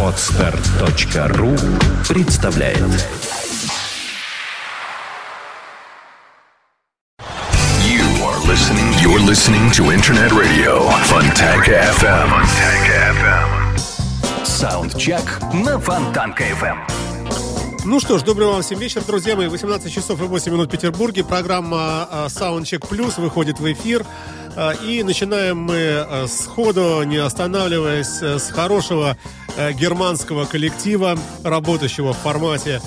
Отстар.ру представляет You are listening. You're listening to Internet Radio Fontanka FM. FM. Саундчек на Фонтанка FM. Ну что ж, добрый вам всем вечер, друзья мои. 18 часов и 8 минут в Петербурге. Программа а, Soundcheck Plus выходит в эфир. А, и начинаем мы а, сходу, не останавливаясь, с хорошего германского коллектива, работающего в формате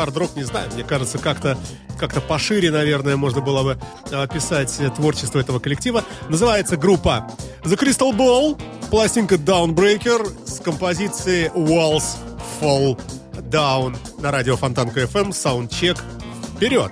хард-рок, не знаю, мне кажется, как-то как-то пошире, наверное, можно было бы описать творчество этого коллектива. Называется группа The Crystal Ball, пластинка Downbreaker с композицией Walls Fall Down на радио Фонтанка FM, саундчек. Вперед!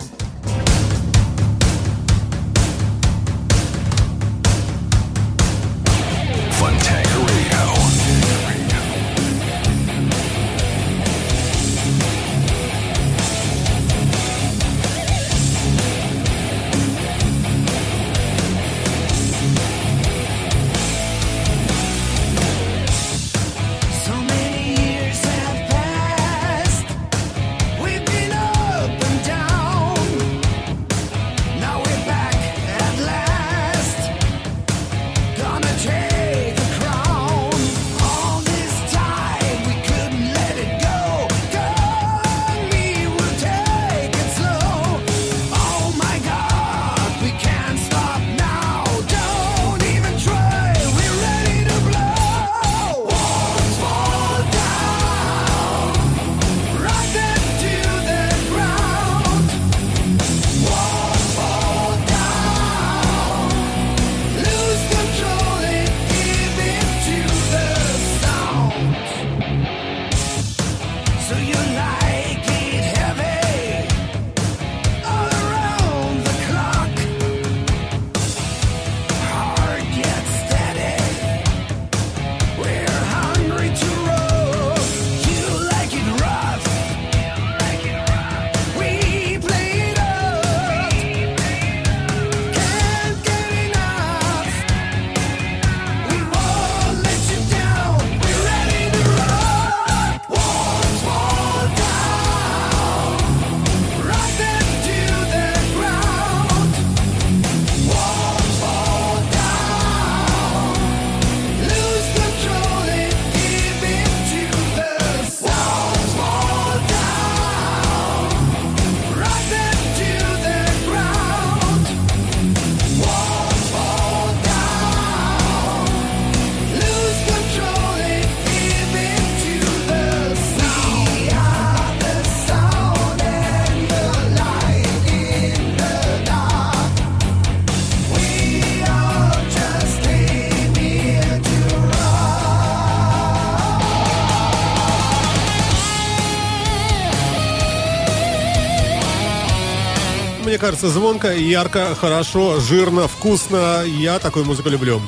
Мне кажется, звонко, ярко, хорошо, жирно, вкусно. Я такую музыку люблю.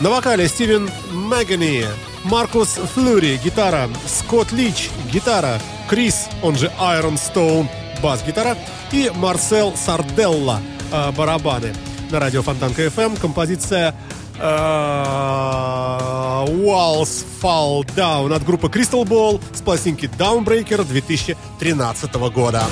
На вокале Стивен Мэгани, Маркус Флюри, гитара, Скотт Лич, гитара, Крис, он же Iron Stone, бас-гитара, и Марсел Сарделла, э, барабаны. На радио Фонтанка FM композиция э, Walls Fall Down от группы Crystal Ball с пластинки Downbreaker 2013 года.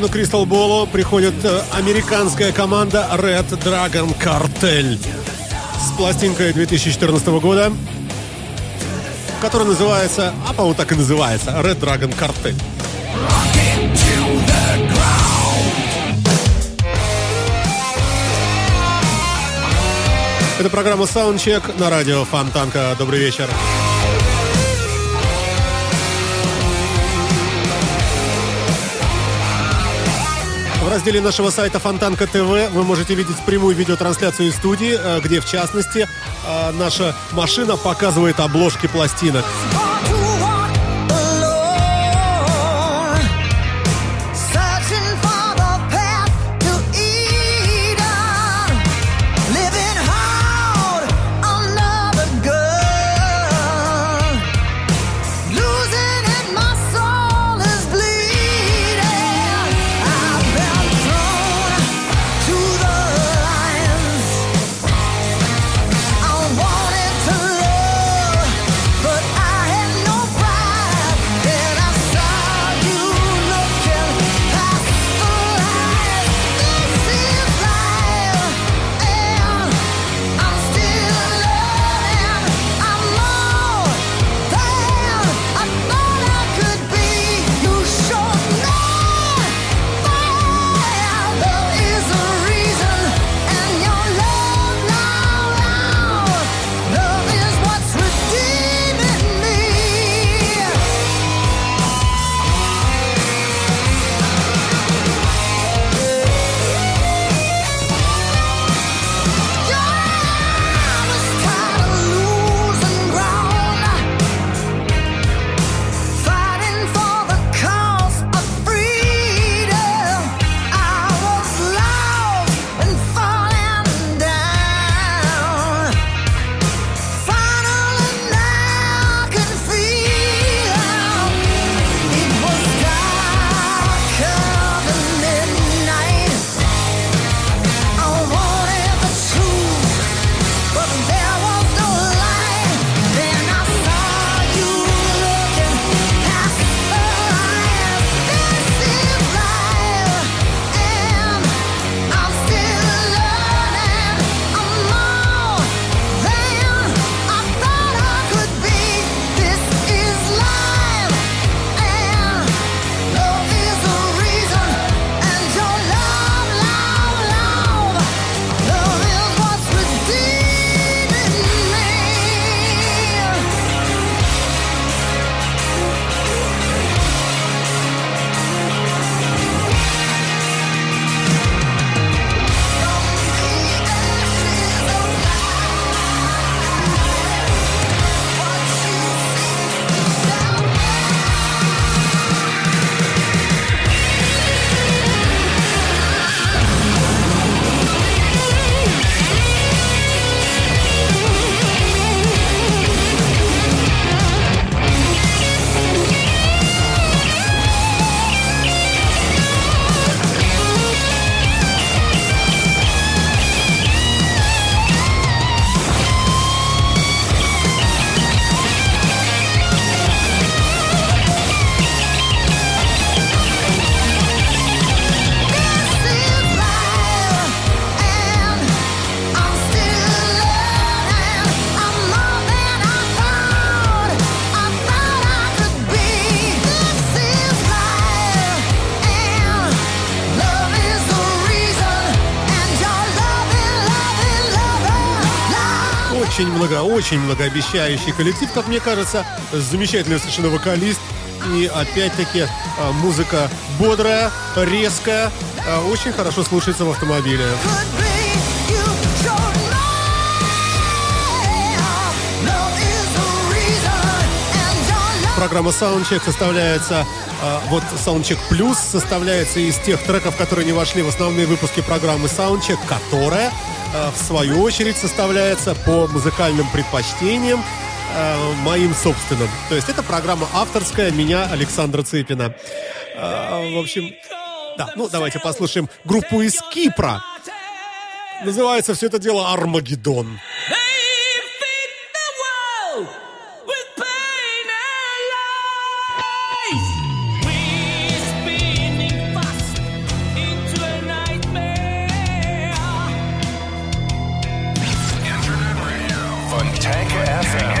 арену Кристал Боло приходит э, американская команда Red Dragon Cartel с пластинкой 2014 года, которая называется, а по-моему так и называется, Red Dragon Cartel. Это программа Soundcheck на радио Фонтанка. Добрый вечер. Добрый вечер. В разделе нашего сайта Фонтанка ТВ вы можете видеть прямую видеотрансляцию из студии, э, где, в частности, э, наша машина показывает обложки пластинок. очень многообещающий коллектив, как мне кажется, замечательный совершенно вокалист. И опять-таки э, музыка бодрая, резкая, э, очень хорошо слушается в автомобиле. Программа Soundcheck составляется, э, вот Soundcheck Plus составляется из тех треков, которые не вошли в основные выпуски программы Soundcheck, которая Э, в свою очередь, составляется по музыкальным предпочтениям э, моим собственным. То есть это программа авторская меня, Александра Цыпина. Э, в общем, да, ну давайте послушаем группу из Кипра. Называется все это дело «Армагеддон». on Tank FM.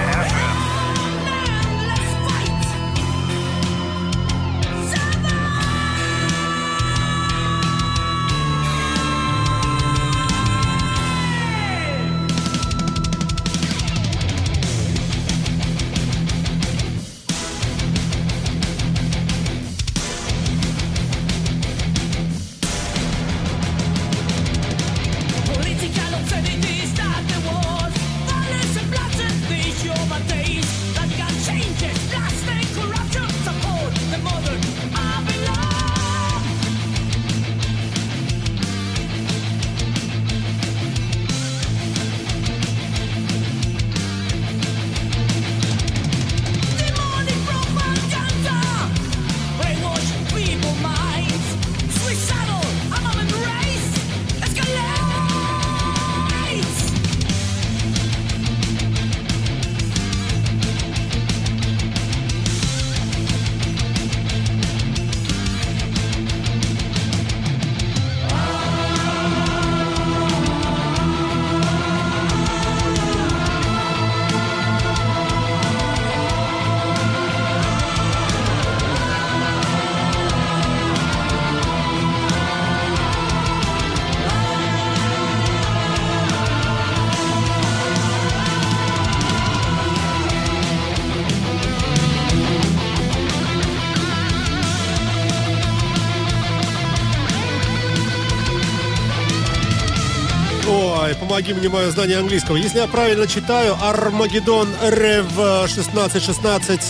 Ой, помоги мне мое знание английского. Если я правильно читаю, Армагеддон Рев 1616,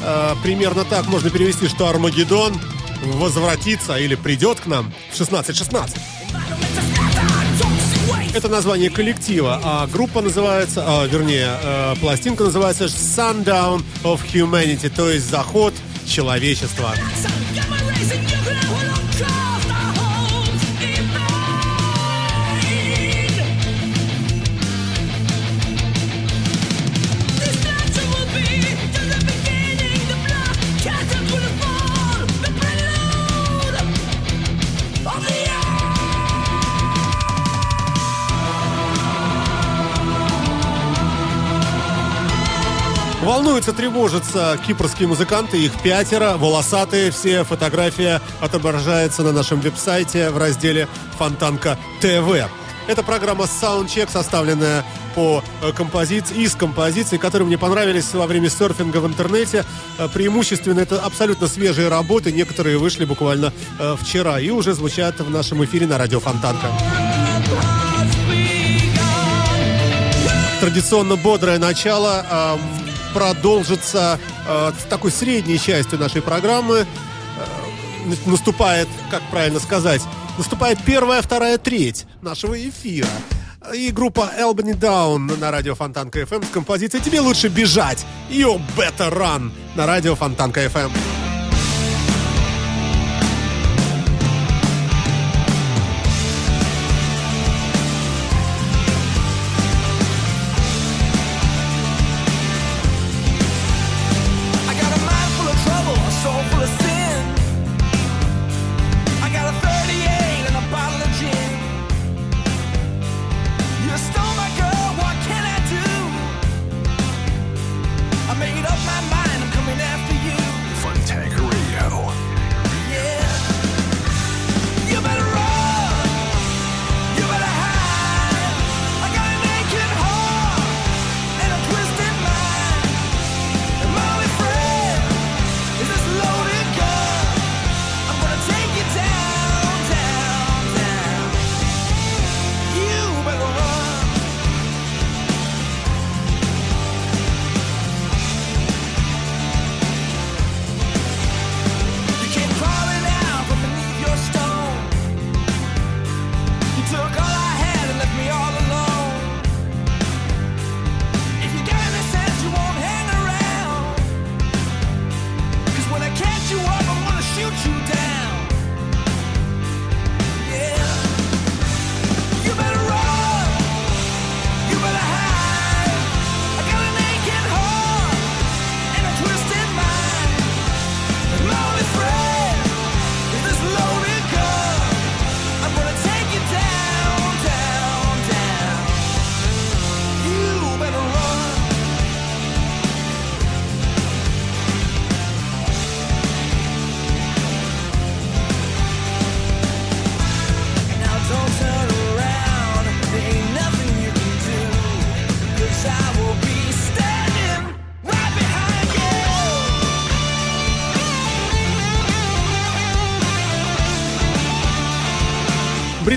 э, примерно так можно перевести, что Армагеддон возвратится или придет к нам в 1616. Это название коллектива, а группа называется, а, вернее, э, пластинка называется Sundown of Humanity, то есть заход человечества. Волнуются, тревожатся кипрские музыканты, их пятеро, волосатые, все фотография отображается на нашем веб-сайте в разделе Фонтанка ТВ. Это программа Soundcheck, составленная по э, композиции, из композиций, которые мне понравились во время серфинга в интернете. Э, Преимущественно это абсолютно свежие работы, некоторые вышли буквально э, вчера и уже звучат в нашем эфире на радио Фонтанка. Традиционно бодрое начало эм, продолжится э, такой средней частью нашей программы. Э, на- наступает, как правильно сказать, наступает первая, вторая треть нашего эфира. И группа Albany Down на радио Фонтанка FM с композицией «Тебе лучше бежать» You Better Run на радио Фонтанка FM.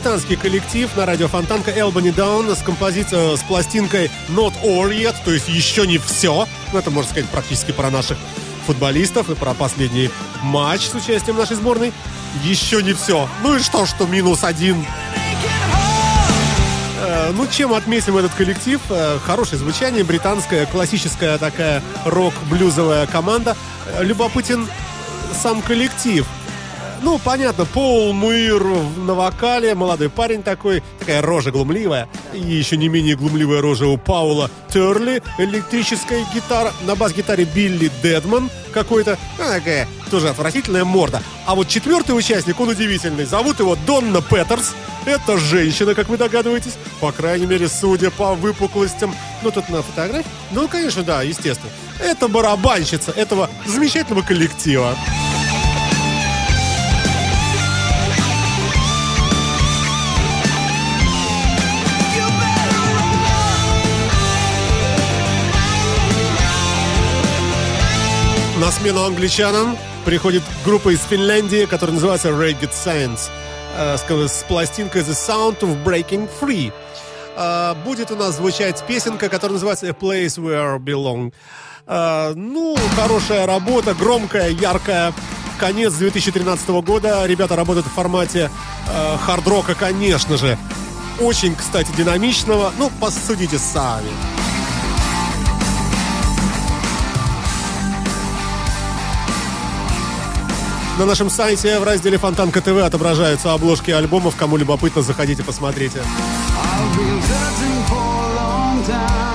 Британский коллектив на радио Фонтанка Albany Down с композицией, с пластинкой Not All Yet, то есть еще не все. Ну, это можно сказать практически про наших футболистов и про последний матч с участием нашей сборной. Еще не все. Ну и что, что минус один Э, Ну, чем отметим этот коллектив? Э, Хорошее звучание, британская, классическая такая рок-блюзовая команда. Э, Любопытен сам коллектив. Ну, понятно, Пол Муир на вокале, молодой парень такой, такая рожа глумливая. И еще не менее глумливая рожа у Паула Терли, электрическая гитара, на бас-гитаре Билли Дедман какой-то, ну, такая тоже отвратительная морда. А вот четвертый участник, он удивительный. Зовут его Донна Петерс. Это женщина, как вы догадываетесь. По крайней мере, судя по выпуклостям. Ну, тут на фотографии. Ну, конечно, да, естественно. Это барабанщица этого замечательного коллектива. На смену англичанам приходит группа из Финляндии, которая называется Ragged Science э, с, пластинкой The Sound of Breaking Free. а, будет у нас звучать песенка, которая называется A Place Where Belong. А, ну, хорошая работа, громкая, яркая. Конец 2013 года. Ребята работают в формате э, хард-рока, конечно же. Очень, кстати, динамичного. Ну, посудите сами. На нашем сайте в разделе Фонтанка ТВ отображаются обложки альбомов. Кому любопытно, заходите, посмотрите. I've been.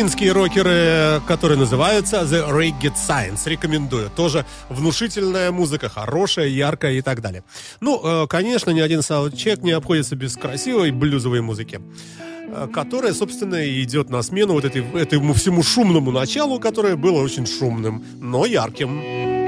Финские рокеры, которые называются The Reggae Science. Рекомендую. Тоже внушительная музыка, хорошая, яркая и так далее. Ну, э, конечно, ни один саундчек не обходится без красивой блюзовой музыки э, которая, собственно, и идет на смену вот этой, этому всему шумному началу, которое было очень шумным, но ярким.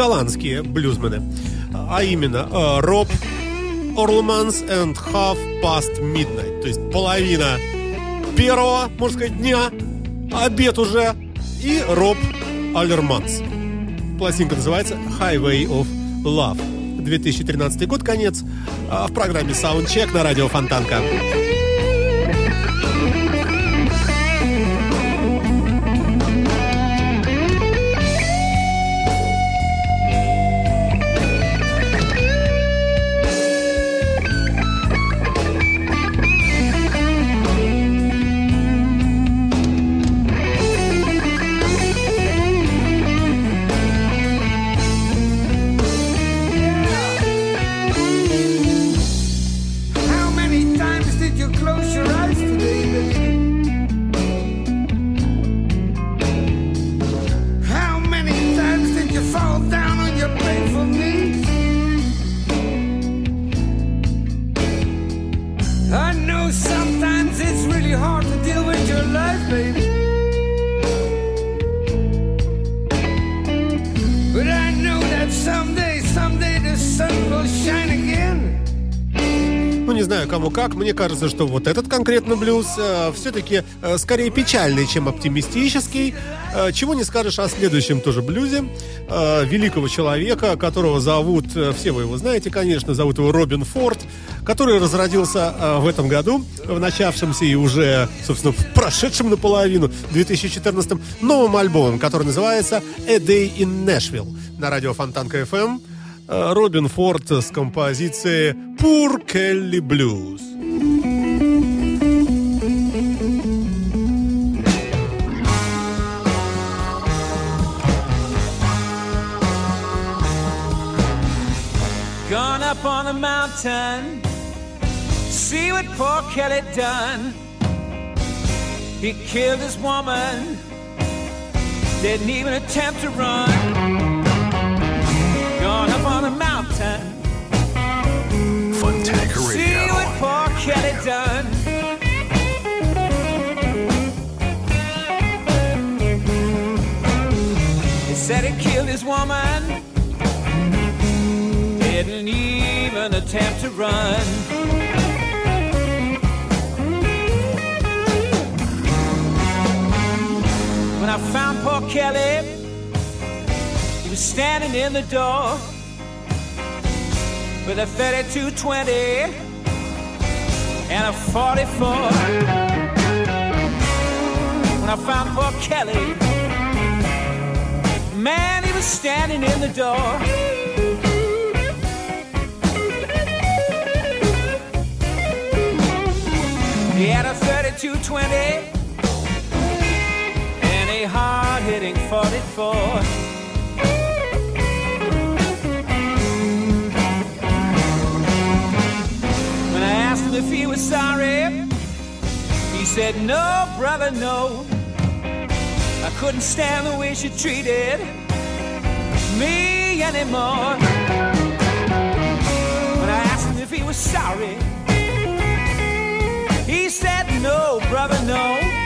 Голландские блюзмены. А именно э, Роб Орлманс and Half Past Midnight. То есть половина первого, можно сказать, дня, обед уже, и Роб Аллерманс. Пластинка называется Highway of Love. 2013 год, конец. А В программе Soundcheck на радио Фонтанка. Someday, someday the sun will shine again. Ну, не знаю, кому как. Мне кажется, что вот этот конкретно блюз все-таки скорее печальный, чем оптимистический. Э, чего не скажешь о следующем тоже блюзе. э, великого человека, которого зовут, э, все вы его знаете, конечно, зовут его Робин Форд, который разродился э, в этом году, в начавшемся и уже, собственно, в прошедшем наполовину 2014 новым альбомом, который называется «A Day in Nashville» на радио Фонтанка FM. Э, Робин Форд с композицией «Poor Kelly Blues». Gone up on a mountain, see what poor Kelly done. He killed his woman, didn't even attempt to run. Gone up on a mountain, Funtanker see Radio. what poor Kelly done. He said he killed his woman, didn't even attempt to run. When I found poor Kelly, he was standing in the door with a 3220 and a 44. When I found poor Kelly, man, he was standing in the door. He had a 3220 and a hard hitting 44. If he was sorry, he said, No, brother, no. I couldn't stand the way she treated me anymore. When I asked him if he was sorry, he said, No, brother, no.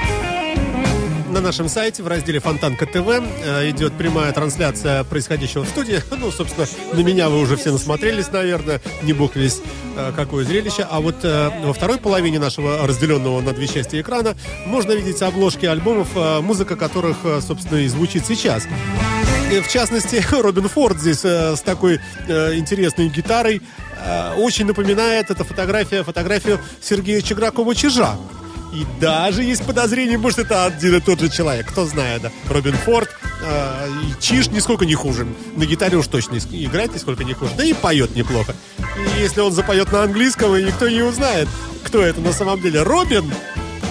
На нашем сайте в разделе Фонтанка ТВ э, идет прямая трансляция происходящего в студии. Ну, собственно, на меня вы уже все насмотрелись, наверное, не весь э, какое зрелище. А вот э, во второй половине нашего разделенного на две части экрана можно видеть обложки альбомов, музыка которых, собственно, и звучит сейчас. В частности, Робин Форд здесь с такой интересной гитарой очень напоминает эта фотография фотографию Сергея Чигракова-Чижа. И даже есть подозрение, может, это один и тот же человек. Кто знает, да. Робин Форд э, и Чиж нисколько не хуже. На гитаре уж точно играет нисколько не хуже. Да и поет неплохо. И если он запоет на английском, и никто не узнает, кто это на самом деле, Робин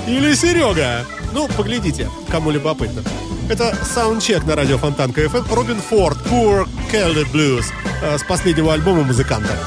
или Серега. Ну, поглядите, кому любопытно. Это саундчек на радио Фонтанка FM. Робин Форд, Poor Kelly Blues э, с последнего альбома музыканта.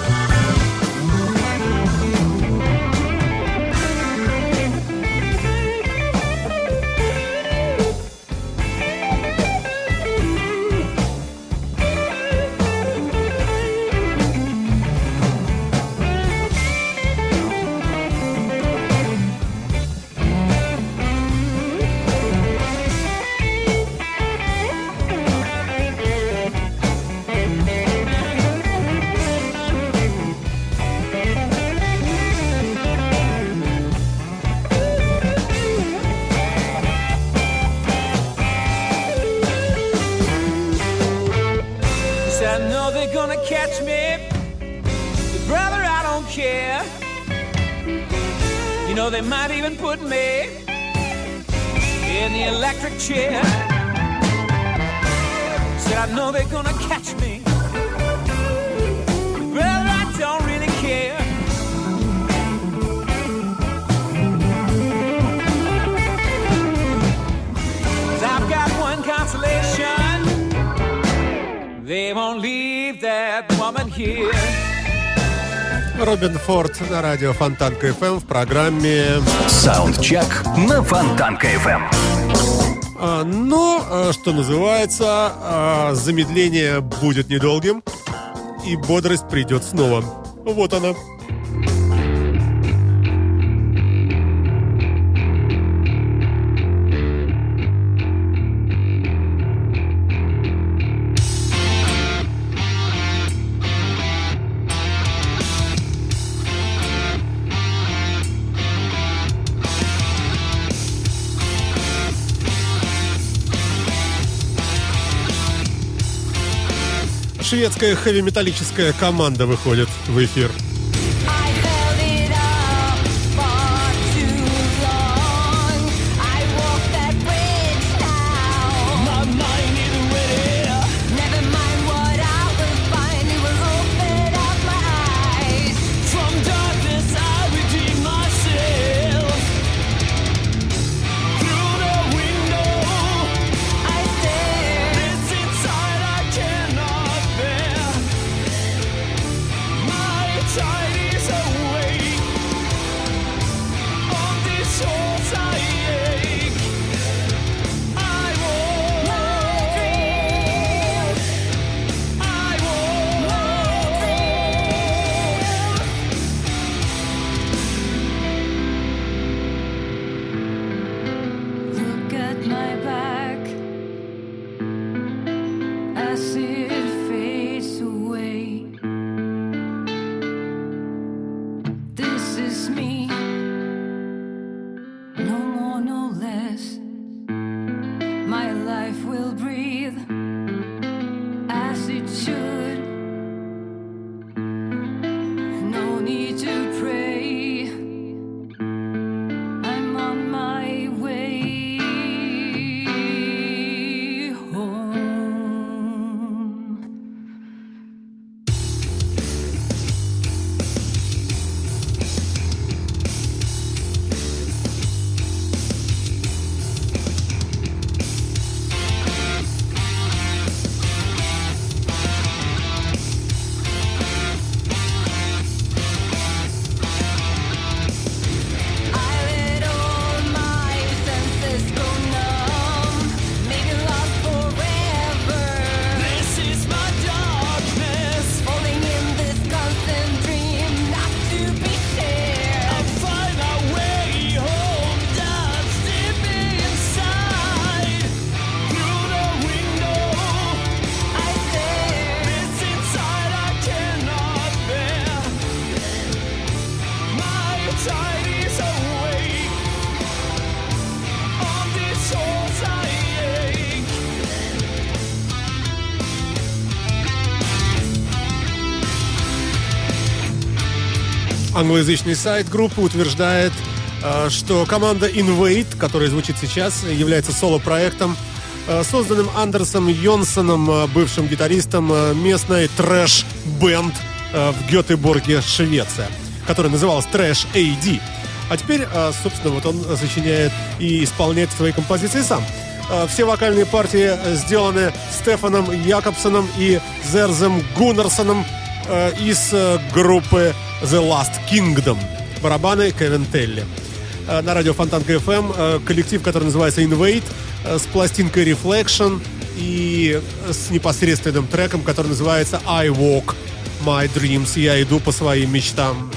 Радио Фонтанка FM в программе Саундчек на Фонтанка FM. А, Но, а, что называется, а, замедление будет недолгим, и бодрость придет снова. Вот она. Шведская хэви-металлическая команда выходит в эфир. Англоязычный сайт группы утверждает, э, что команда Invade, которая звучит сейчас, является соло-проектом, э, созданным Андерсом Йонсоном, э, бывшим гитаристом местной трэш-бенд в Гетеборге, Швеция, которая называлась Трэш AD. А теперь, собственно, вот он сочиняет и исполняет свои композиции сам. Все вокальные партии сделаны Стефаном Якобсоном и Зерзем Гуннерсоном из группы The Last Kingdom. Барабаны Кевин Телли. Э, На радио Фонтанка FM э, коллектив, который называется Invade, э, с пластинкой Reflection и с непосредственным треком, который называется I Walk My Dreams. Я иду по своим мечтам.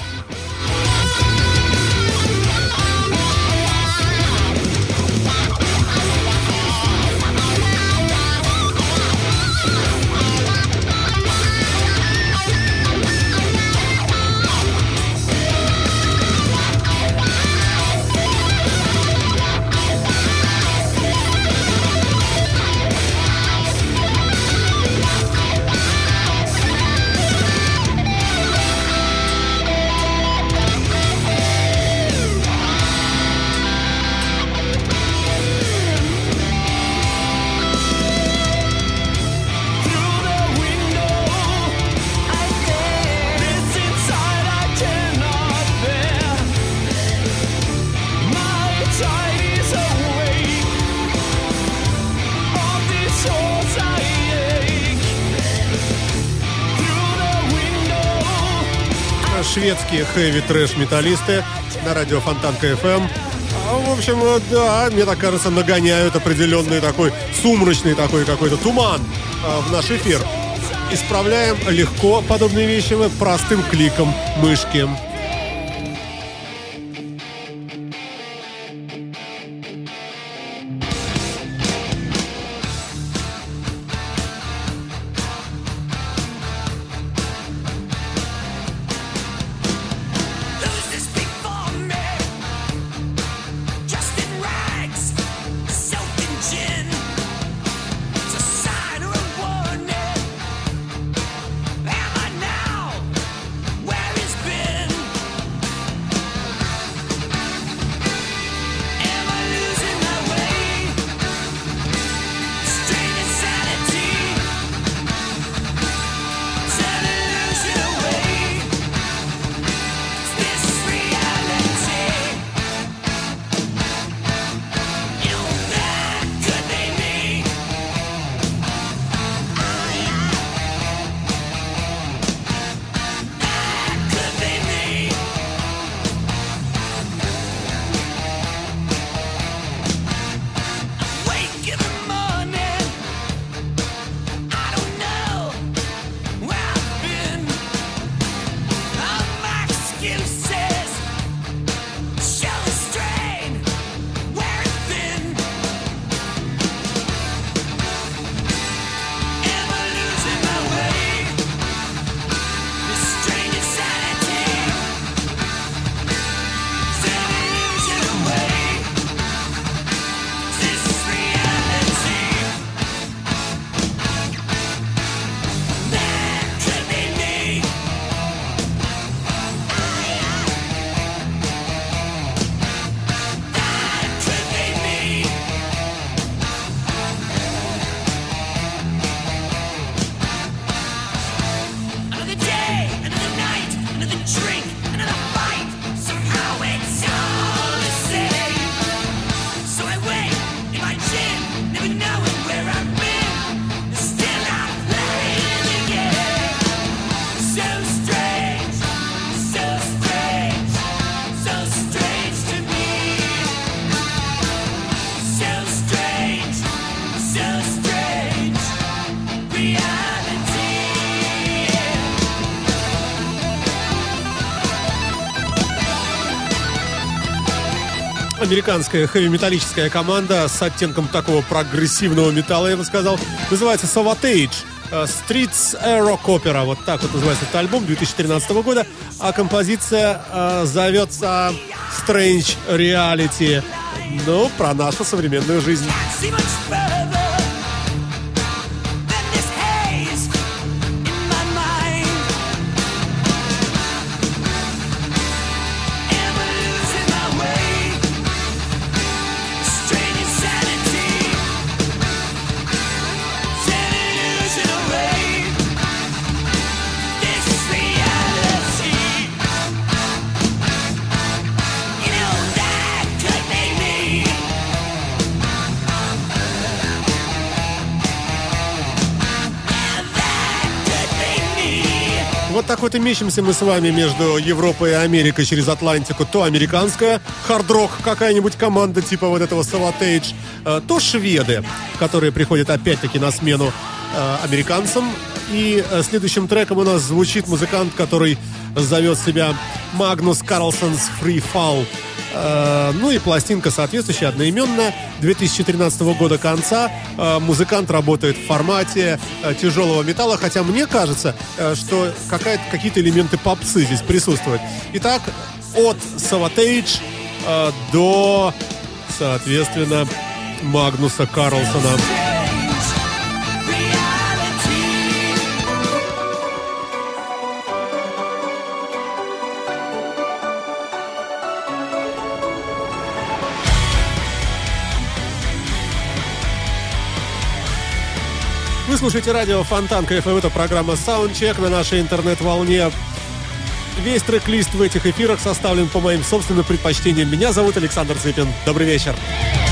Хэви трэш металлисты на радио Фонтанка FM. А, В общем, да, мне так кажется, нагоняют определенный такой сумрачный такой какой-то туман а, в наш эфир. Исправляем легко подобные вещи мы простым кликом мышки. Американская хэви-металлическая команда с оттенком такого прогрессивного металла, я бы сказал, называется Savatage. э, Streets Rock Opera. Вот так вот называется этот альбом 2013 года. А композиция э, зовется Strange Reality. Ну, про нашу современную жизнь. Так вот и мечемся мы с вами между Европой и Америкой через Атлантику. То американская хард-рок какая-нибудь команда типа вот этого Savatage, э, то шведы, которые приходят опять-таки на смену э, американцам. И э, следующим треком у нас звучит музыкант, который зовет себя Магнус Карлсонс Free Fall. Э, ну и пластинка соответствующая, одноименная, 2013 года конца. Э, музыкант работает в формате э, тяжелого металла, хотя мне кажется, что какие-то элементы попсы здесь присутствуют. Итак, от Savatage до, соответственно, Магнуса Карлсона. Слушаете радио Фонтан КФМ. Это программа Soundcheck на нашей интернет-волне. Весь трек-лист в этих эфирах составлен по моим собственным предпочтениям. Меня зовут Александр Цыпин. Добрый вечер. Stand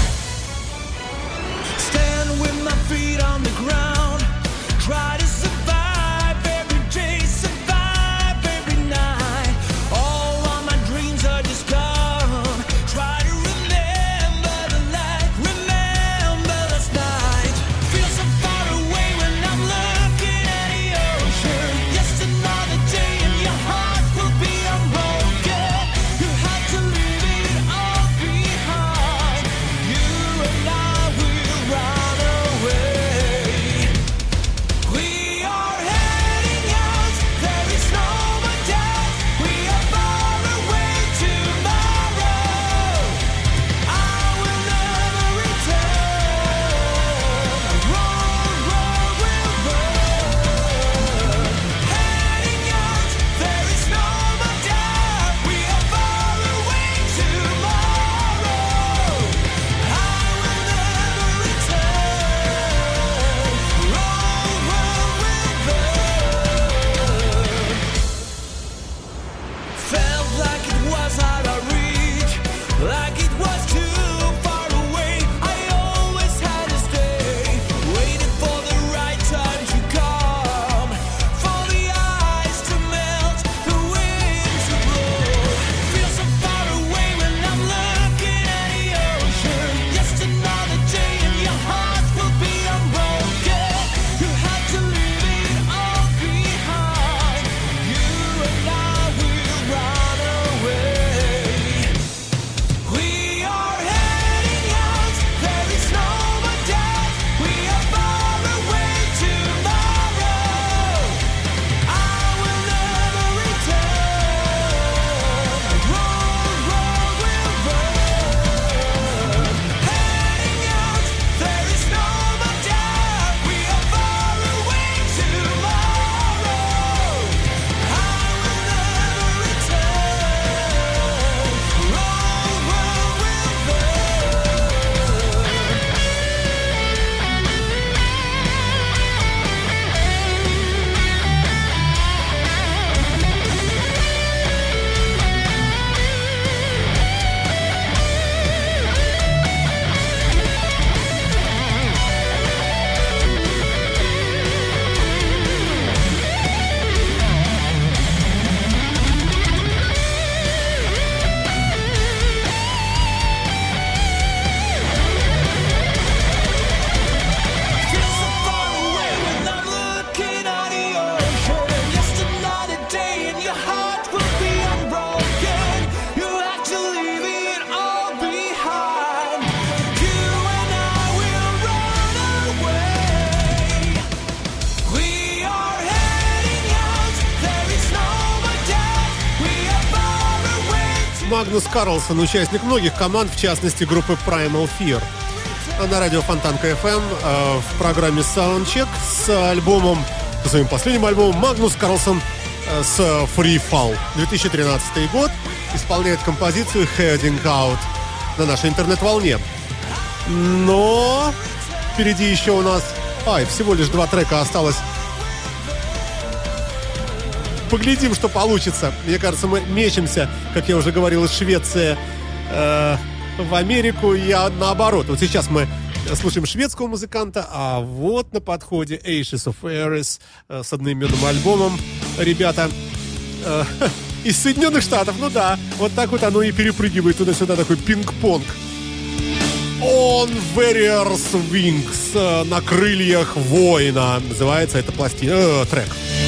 Магнус Карлсон, участник многих команд, в частности группы Primal Fear. А На радио Фонтанка FM э, в программе Soundcheck с альбомом, своим последним альбомом Магнус Карлсон э, с Free Fall. 2013 год исполняет композицию Heading Out на нашей интернет-волне. Но впереди еще у нас... Ай, всего лишь два трека осталось. Поглядим, что получится. Мне кажется, мы мечемся, как я уже говорил, из Швеции э, в Америку и а, наоборот. Вот сейчас мы Слушаем шведского музыканта, а вот на подходе Ashes of Ares э, с одноименным альбомом. Ребята э, из Соединенных Штатов, ну да, вот так вот оно и перепрыгивает туда-сюда, такой пинг-понг. On Warriors Wings э, на крыльях воина называется эта пластина, э, трек. My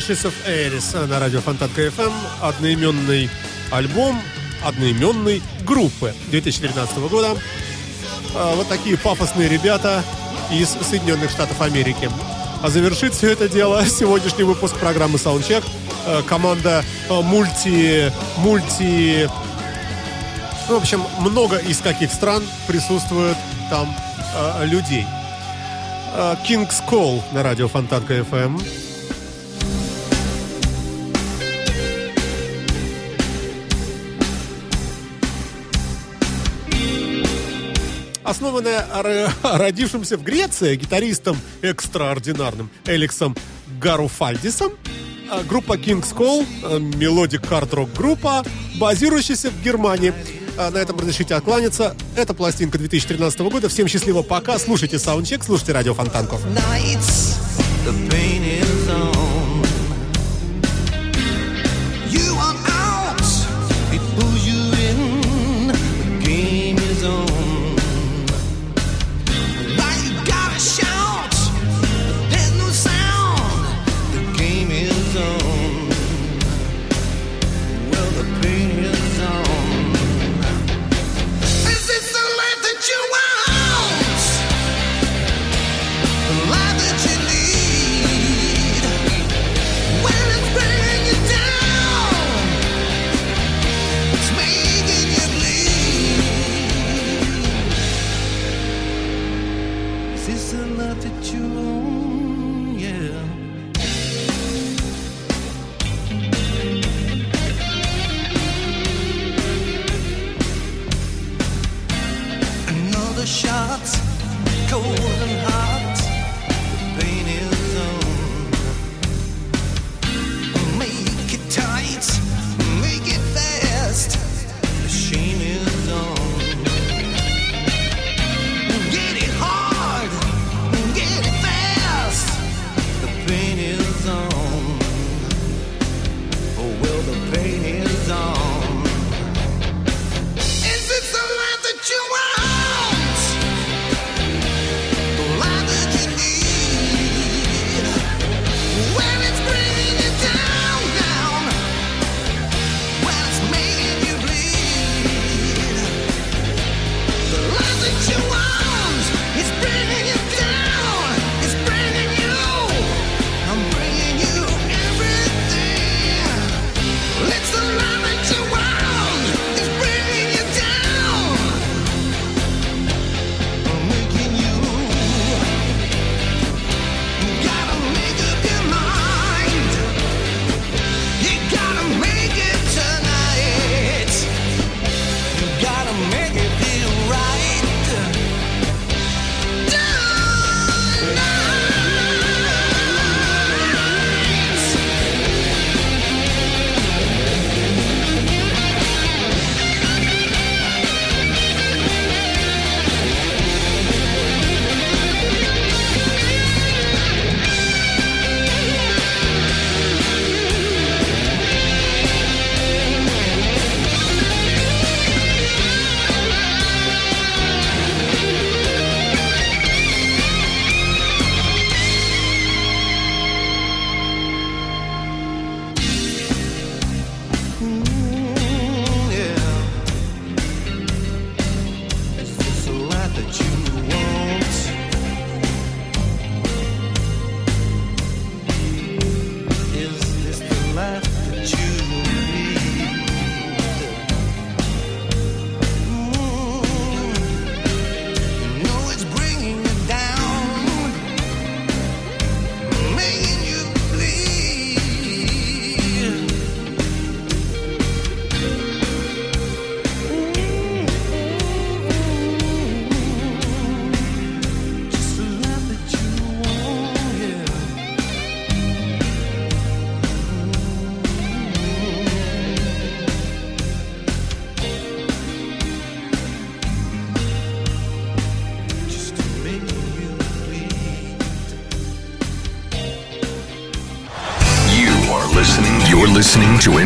Spacious of Aries на радио Фонтанка FM Одноименный альбом одноименной группы 2013 года. А, вот такие пафосные ребята из Соединенных Штатов Америки. А завершит все это дело сегодняшний выпуск программы Soundcheck. А, команда а, мульти... мульти... Ну, в общем, много из каких стран присутствует там людей. King's Call на радио Фонтанка FM. основанная родившимся в Греции гитаристом экстраординарным Алексом Гаруфальдисом, а, группа King's Call, а, melodic хард-рок группа, базирующаяся в Германии. А, на этом разрешите откланяться. Это пластинка 2013 года. Всем счастливо, пока. Слушайте саундчек слушайте Радио Фонтанка. Nights, the pain is on.